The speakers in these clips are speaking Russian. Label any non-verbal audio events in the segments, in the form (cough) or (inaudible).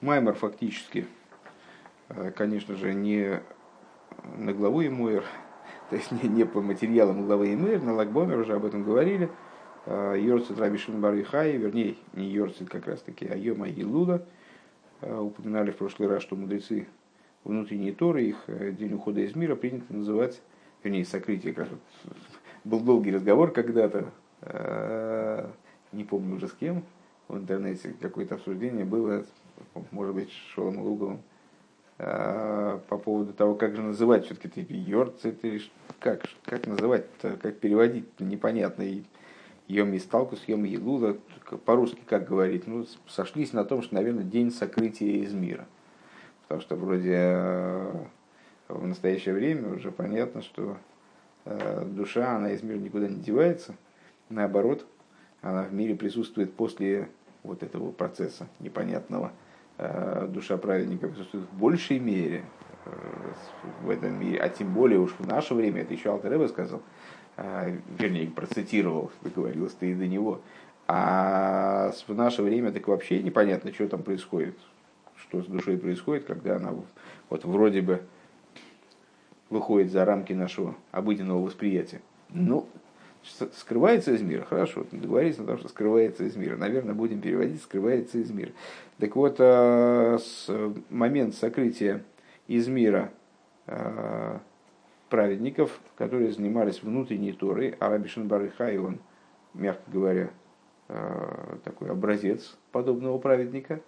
Маймер фактически, э, конечно же, не на главу Емуэр, (laughs) то есть не, не по материалам главы Емуэр, на Лагбомер уже об этом говорили. Э, Йорцит Раби Барвихай, вернее, не Йорцит как раз таки, а Йома Елуда. Э, упоминали в прошлый раз, что мудрецы внутренние Торы, их день ухода из мира принято называть, вернее, сокрытие, как (laughs) был долгий разговор когда-то, не помню уже с кем, в интернете какое-то обсуждение было может быть, Шолом Луговым, а, по поводу того, как же называть все-таки ты Йорц, это как, как называть, как переводить, непонятно. И Йом Исталкус, Йом Елуда, по-русски как говорить, ну, сошлись на том, что, наверное, день сокрытия из мира. Потому что вроде а, в настоящее время уже понятно, что а, душа, она из мира никуда не девается. Наоборот, она в мире присутствует после вот этого процесса непонятного – душа праведника присутствует в большей мере э, в этом мире, а тем более уж в наше время, это еще Алтарева сказал, э, вернее, процитировал, договорилось ты и до него, а в наше время так вообще непонятно, что там происходит, что с душой происходит, когда она вот вроде бы выходит за рамки нашего обыденного восприятия. Ну, скрывается из мира. Хорошо, договорились на том, что скрывается из мира. Наверное, будем переводить скрывается из мира. Так вот, э, с момент сокрытия из мира э, праведников, которые занимались внутренней Торой, а Раби Шенбарыхай, он, мягко говоря, э, такой образец подобного праведника.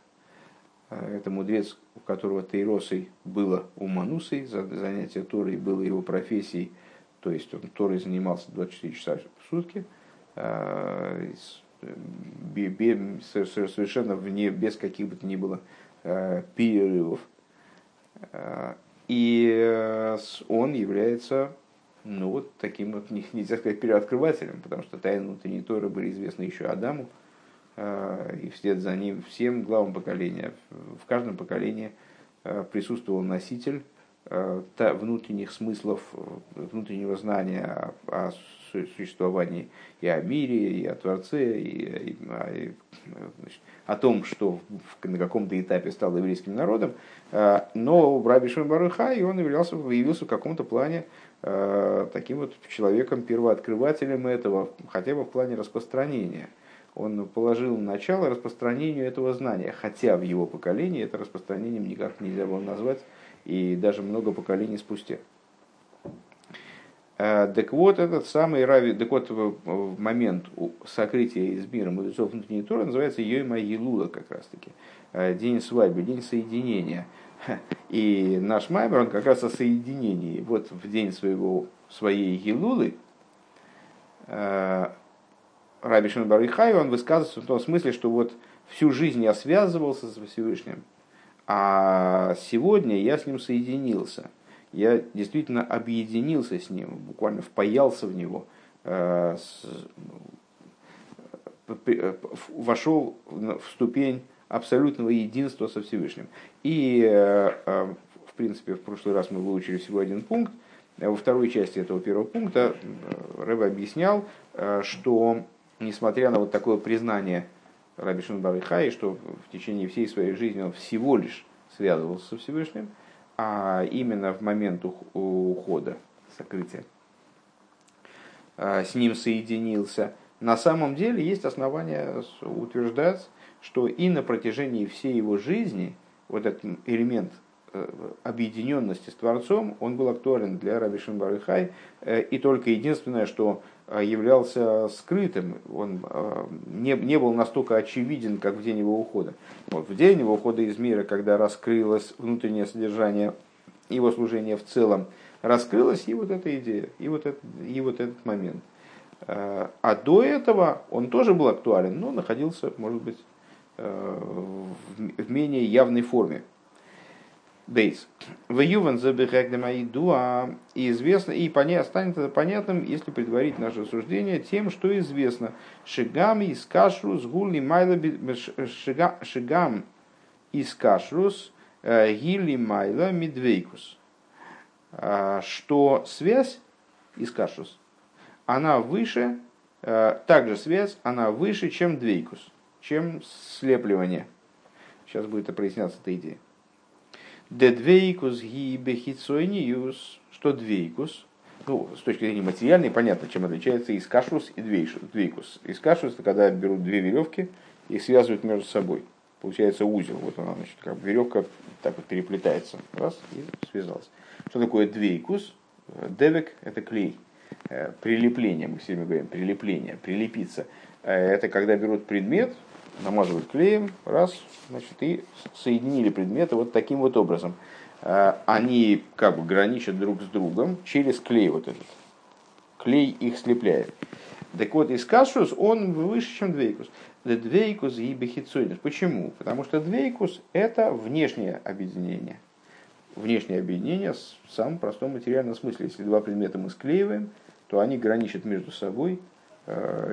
Это мудрец, у которого Тейросой было уманусой, занятие Торой было его профессией – то есть он Торой занимался 24 часа в сутки, а, совершенно вне, без каких бы то ни было а, перерывов. А, и э, он является ну, вот таким вот, (laughs) нельзя сказать, переоткрывателем, потому что тайны внутренней Торы были известны еще Адаму, и вслед за ним всем главам поколения. В каждом поколении присутствовал носитель Э, внутренних смыслов, э, внутреннего знания о, существовании и о мире, и о Творце, и, и, и значит, о том, что на каком-то этапе стал еврейским народом. Э, но в Раби Барыха, он являлся, явился в каком-то плане таким вот человеком, первооткрывателем этого, хотя бы в плане распространения. Он положил начало распространению этого знания, хотя в его поколении это распространением никак нельзя было назвать и даже много поколений спустя. А, так вот, этот самый Рави, так вот, в момент сокрытия из мира мудрецов внутренней Торы называется Йойма Елула как раз таки. А, день свадьбы, день соединения. И наш Маймер, он как раз о соединении. Вот в день своего, своей Елулы а, Раби Шимон он высказывается в том смысле, что вот всю жизнь я связывался с Всевышним, а сегодня я с ним соединился. Я действительно объединился с ним, буквально впаялся в него, э, э, вошел в ступень абсолютного единства со Всевышним. И, э, в принципе, в прошлый раз мы выучили всего один пункт. Во второй части этого первого пункта Рэбе объяснял, что несмотря на вот такое признание Раби Шунбарихай, что в течение всей своей жизни он всего лишь связывался со Всевышним, а именно в момент ухода, сокрытия, а, с ним соединился. На самом деле есть основания утверждать, что и на протяжении всей его жизни вот этот элемент э, объединенности с Творцом, он был актуален для Раби Шимбарыхай, э, и только единственное, что являлся скрытым, он э, не, не был настолько очевиден, как в день его ухода. Вот в день его ухода из мира, когда раскрылось внутреннее содержание его служения в целом, раскрылась и вот эта идея, и вот, это, и вот этот момент. Э, а до этого он тоже был актуален, но находился, может быть, в менее явной форме. Бейс. В Ювен дуа и известно, и поня, станет это понятным, если предварить наше рассуждение тем, что известно. Шигам из кашрус гули майла шигам из кашрус э, гили майла медвейкус. А, что связь из кашрус, она выше, э, также связь, она выше, чем двейкус, чем слепливание Сейчас будет проясняться эта идея. Дедвейкус ги бехицойниус, что двейкус, ну, с точки зрения материальной, понятно, чем отличается искашус и двейкус. Искашус – это когда берут две веревки и связывают между собой. Получается узел. Вот она, значит, как веревка так вот переплетается. Раз, и связалась. Что такое двейкус? Девек – это клей. Э, прилепление, мы все время говорим, прилепление, прилепиться. Э, это когда берут предмет, намазывают клеем, раз, значит, и соединили предметы вот таким вот образом. Э, они как бы граничат друг с другом через клей вот этот. Клей их слепляет. Так вот, искашус, он выше, чем двейкус. Двейкус и бехицойнус. Почему? Потому что двейкус – это внешнее объединение. Внешнее объединение в самом простом материальном смысле. Если два предмета мы склеиваем, то они граничат между собой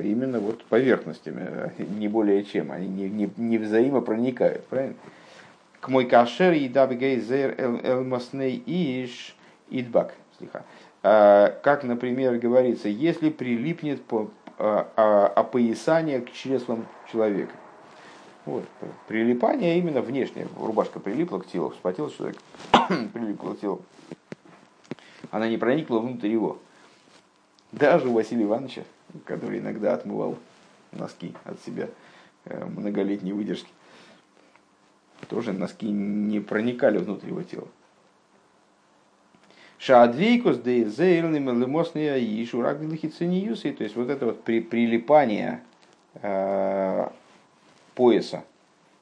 именно вот поверхностями, не более чем. Они не, не, не взаимопроникают. Правильно? К мой кашер и дабгейзер элмасней иш идбак. Слиха. А, как, например, говорится, если прилипнет по, а, опоясание к чреслам человека. Вот. Прилипание именно внешнее. Рубашка прилипла к телу, вспотел человек, (coughs) прилипла к телу. Она не проникла внутрь его. Даже у Василия Ивановича, который иногда отмывал носки от себя э, многолетней выдержки тоже носки не проникали внутрь его тела. Шаадвейкус дейзейлным лемосния и шурак то есть вот это вот при, прилипание э, пояса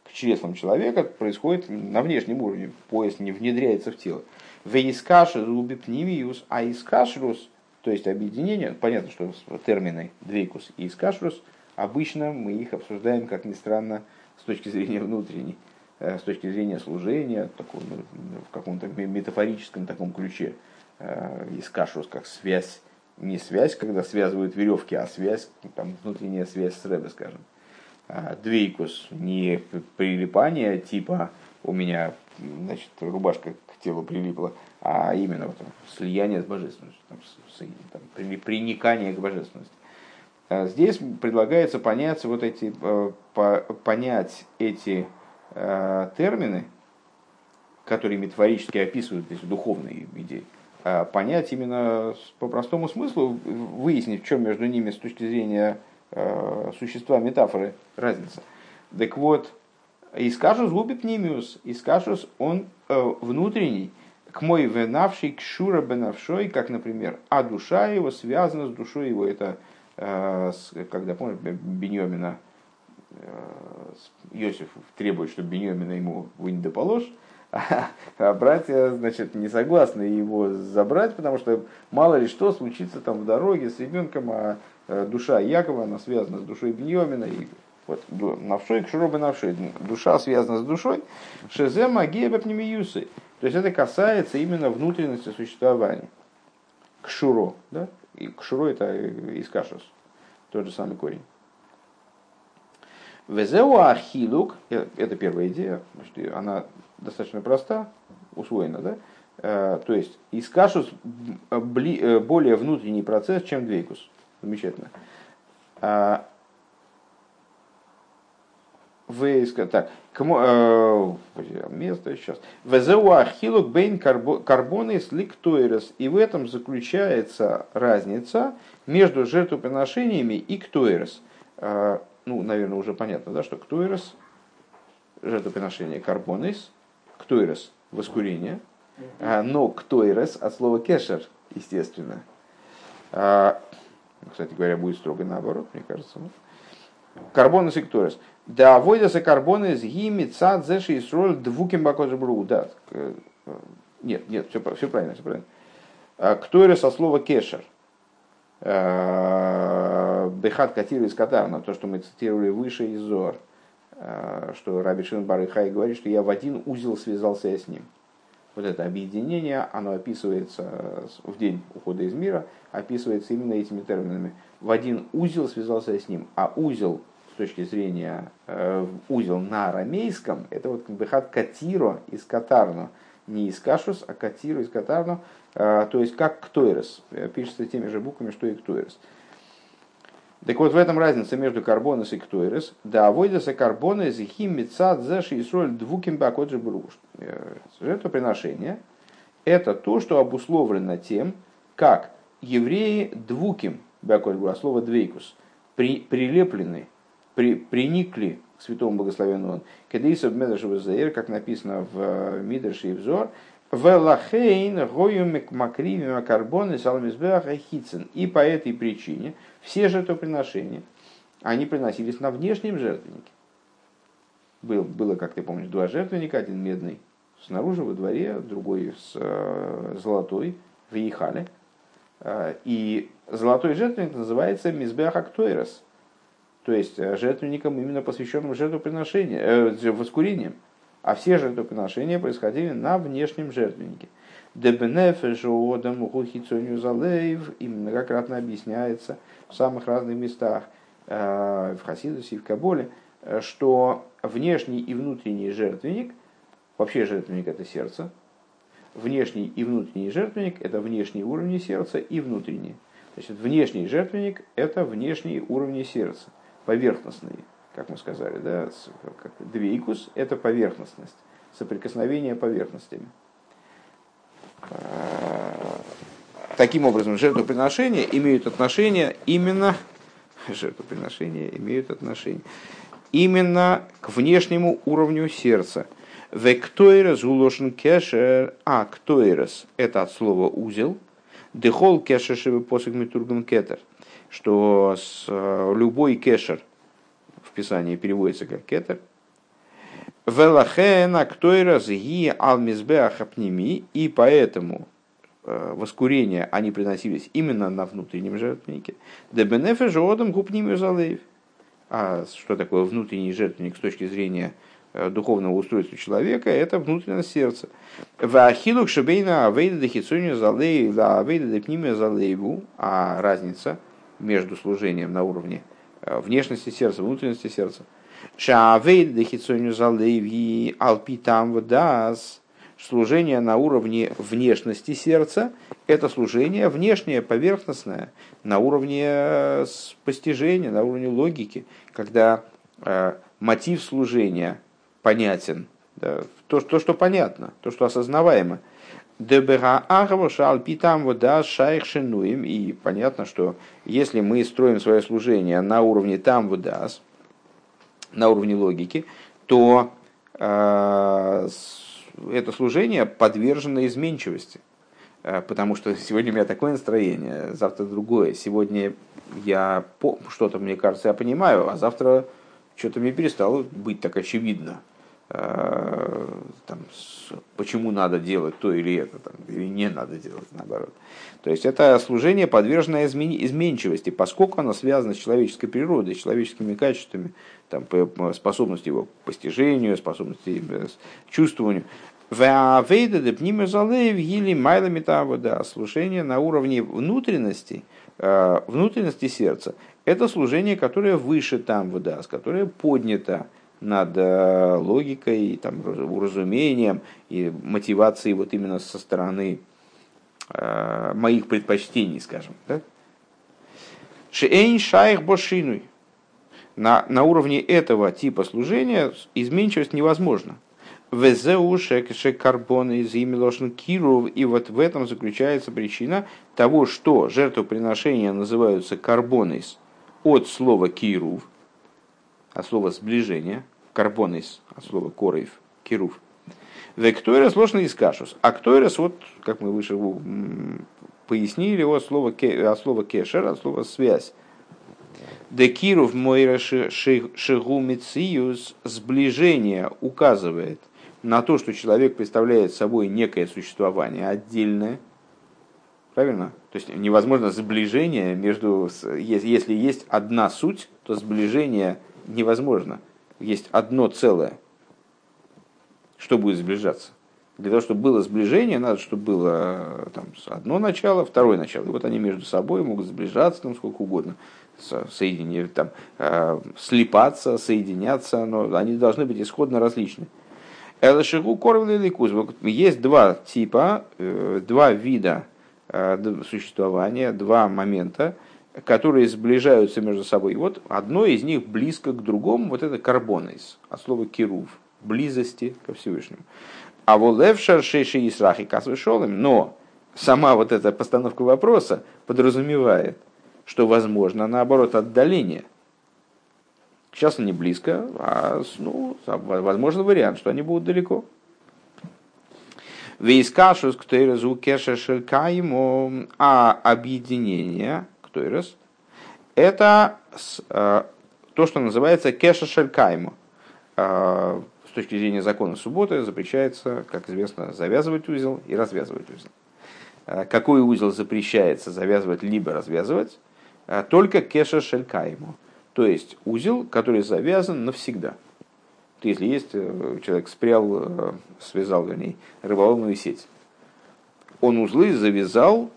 к чреслам человека происходит на внешнем уровне. Пояс не внедряется в тело. Вейскаши рубипнимиус, а искашрус, то есть объединение, понятно, что термины двейкус и искашрус, обычно мы их обсуждаем, как ни странно, с точки зрения внутренней. Э, с точки зрения служения, ну, в каком-то метафорическом таком ключе, э, из кашус как связь, не связь, когда связывают веревки, а связь, там, внутренняя связь с Рэбе, скажем. А двейкус, не прилипание, типа у меня значит, рубашка к телу прилипла, а именно вот, слияние с божественностью, там, с, там, приникание к божественности. А здесь предлагается понять вот эти, э, понять эти Э, термины, которые метафорически описывают здесь духовные идеи, а понять именно по простому смыслу, выяснить, в чем между ними с точки зрения э, существа метафоры разница. Так вот, Искашус губит немиус, Искашус он э, внутренний, к мой венавший, к шура бенавшой, как, например, а душа его связана с душой его. Это, когда, помнишь, Беньомина Э, Иосиф требует, чтобы Беньямина ему вынь да положь, (laughs) а братья, значит, не согласны его забрать, потому что мало ли что случится там в дороге с ребенком, а э, душа Якова, она связана с душой Беньямина, и вот навшой к шуробы навшой, душа связана с душой, шезе магия бапнемиюсы. То есть это касается именно внутренности существования. К шуро, да? И к шуро это из кашус, тот же самый корень. Везеу ахилук, э, это первая идея, она достаточно проста, усвоена, да? Э, то есть искашус э, более внутренний процесс, чем двейкус. Замечательно. Вейска, так, кому, э, место сейчас. Везеу ахилук бейн карбоны сликтуэрес. И в этом заключается разница между жертвоприношениями и ктуэрес ну, наверное, уже понятно, да, что ктуэрос, жертвоприношение карбонис, ктуэрос, воскурение, а, но ктуэрос от слова кешер, естественно. А, кстати говоря, будет строго наоборот, мне кажется. Ну. Карбонис и ктуэрос. Да, войдаса карбонис гими цад зеши и сроль двуким бакоджабру. Да, э, нет, нет, все, все правильно, все правильно. А, ктуэрос от слова кешер – Э, Бехат Катир из Катарна, то, что мы цитировали выше из Зор, э, что Раби Шин Барыхай говорит, что я в один узел связался я с ним. Вот это объединение, оно описывается в день ухода из мира, описывается именно этими терминами. В один узел связался с ним, а узел с точки зрения э, узел на арамейском, это вот Бехат Катиро из Катарна, не из Кашус, а Катиро из Катарна, а, то есть как ктойрес, пишется теми же буквами, что и ктойрес. Так вот, в этом разница между карбонос и ктойрес. Да, авойдеса карбонес и химицад заши и соль двуким бакоджи бруш. Жертвоприношение – это то, что обусловлено тем, как евреи двуким, бакоджи слово двейкус, при, прилеплены, при, приникли к святому благословенному он. Кедейсов Медашевазаир, как написано в э, Мидрше и взор, Велахейн гою макривим карбоны салмизбеха хитцен. И по этой причине все жертвоприношения, они приносились на внешнем жертвеннике. Был, было, как ты помнишь, два жертвенника, один медный снаружи во дворе, другой с э, золотой в Ехале. Э, и золотой жертвенник называется Мизбех Актойрос, то есть э, жертвенником именно посвященным жертвоприношению, э, воскурением. А все жертвоприношения происходили на внешнем жертвеннике. И многократно объясняется в самых разных местах, э, в Хасидусе и в Каболе, что внешний и внутренний жертвенник, вообще жертвенник это сердце, внешний и внутренний жертвенник это внешние уровни сердца и внутренние. Значит, внешний жертвенник это внешние уровни сердца, поверхностные как мы сказали, да, как двейкус – это поверхностность, соприкосновение поверхностями. А, таким образом, жертвоприношения имеют отношение именно жертвоприношения имеют отношение именно к внешнему уровню сердца. Вектойрес гулошен кешер, а ктойрес – это от слова узел, дехол кешер шевы посыг метургам кетер, что э, любой кешер – Писании переводится как кетер. Велахена ктойрас ги алмизбеах апними, и поэтому э, воскурения они приносились именно на внутреннем жертвеннике. Дебенефе жодом гупними залейв. А что такое внутренний жертвенник с точки зрения э, духовного устройства человека, это внутреннее сердце. Вахилук шебейна авейда дехицуню залей ла авейда депнимия залейву, а разница между служением на уровне внешности сердца, внутренности сердца. Шаавейд дехицоню залеви алпитам вдас. Служение на уровне внешности сердца – это служение внешнее, поверхностное, на уровне э, постижения, на уровне логики, когда э, мотив служения понятен, да, то, то, что понятно, то, что осознаваемо – Дебера Ахвашал Питам вода Шайх Шинуем. И понятно, что если мы строим свое служение на уровне там водас, на уровне логики, то э, это служение подвержено изменчивости. Э, потому что (laughs) сегодня у меня такое настроение, завтра другое. Сегодня я что-то, мне кажется, я понимаю, а завтра что-то мне перестало быть так очевидно. Э, там, почему надо делать то или это, там, или не надо делать, наоборот. То есть это служение подвержено изменчивости, поскольку оно связано с человеческой природой, с человеческими качествами, там, способностью его к постижению, способностью к чувствованию. Служение на уровне внутренности, э, внутренности сердца, это служение, которое выше там вода, которое поднято над э, логикой, там, уразумением и мотивацией вот именно со стороны э, моих предпочтений, скажем. Да? Шайх бошинуй. На, на уровне этого типа служения изменчивость невозможна. Карбон из имилошн киров. И вот в этом заключается причина того, что жертвоприношения называются карбонис от слова кирув, от слова сближение, карбонис, от слова корейв, кирув. Векторис ложный из кашус. А ктойрес, вот, как мы выше пояснили, от слова, от слова кешер, от слова связь. Декиров мойра шигумициюс сближение указывает на то, что человек представляет собой некое существование отдельное. Правильно? То есть невозможно сближение между... Если есть одна суть, то сближение невозможно. Есть одно целое. Что будет сближаться? Для того, чтобы было сближение, надо, чтобы было там, одно начало, второе начало. И вот они между собой могут сближаться там, сколько угодно, соединить, там, э, слипаться, соединяться, но они должны быть исходно различны. Элашигу корвли ликуз. Есть два типа, э, два вида э, существования, два момента, которые сближаются между собой. И вот одно из них близко к другому, вот это карбонис, от слова кирув, близости ко Всевышнему. А волевшар шейши и срахи касвышолым, но сама вот эта постановка вопроса подразумевает, что возможно, наоборот, отдаление. Сейчас они близко, а ну, возможно вариант, что они будут далеко. Вейскашус шелькаему, а объединение ктойрез – это э, то, что называется кеша шелькаему. Э, с точки зрения закона субботы запрещается, как известно, завязывать узел и развязывать узел. Э, какой узел запрещается завязывать либо развязывать? Только кеша шелькаему. То есть узел, который завязан навсегда – если есть, человек спрял, связал, вернее, рыболовную сеть. Он узлы завязал,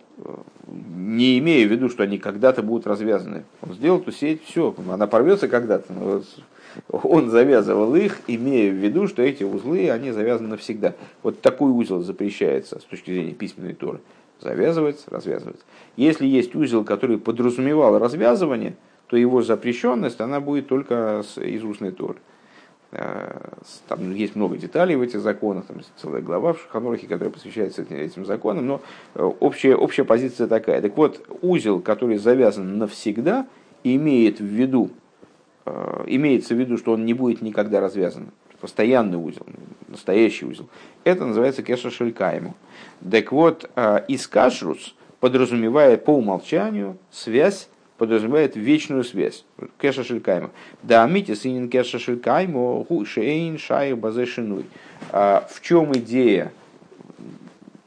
не имея в виду, что они когда-то будут развязаны. Он сделал эту сеть, все, она порвется когда-то. Но он завязывал их, имея в виду, что эти узлы, они завязаны навсегда. Вот такой узел запрещается с точки зрения письменной торы. Завязывать, развязывать. Если есть узел, который подразумевал развязывание, то его запрещенность, она будет только из устной торы. Э, там есть много деталей в этих законах, там целая глава в Шаханорахе, которая посвящается этим законам, но э, общая, общая позиция такая. Так вот, узел, который завязан навсегда, имеет в виду, э, имеется в виду, что он не будет никогда развязан. Постоянный узел, настоящий узел. Это называется кеша шелькаему. Так вот, искашрус подразумевает по умолчанию связь подразумевает вечную связь. Кеша шелькайма. Да, мити синин кеша шелькайма, ху шейн шайр базе шинуй. А в чем идея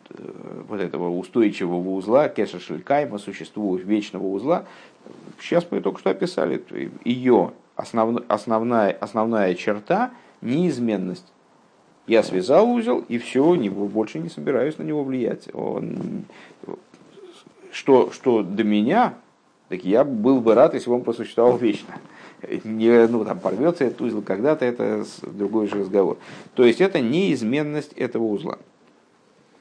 э, вот этого устойчивого узла, кеша шелькайма, существует вечного узла, сейчас мы только что описали, ее основ, основная, основная черта – неизменность. Я связал узел, и все, не, больше не собираюсь на него влиять. Он, что, что до меня, так я был бы рад, если бы он просуществовал вечно. Не, ну, там порвется этот узел когда-то, это другой же разговор. То есть это неизменность этого узла.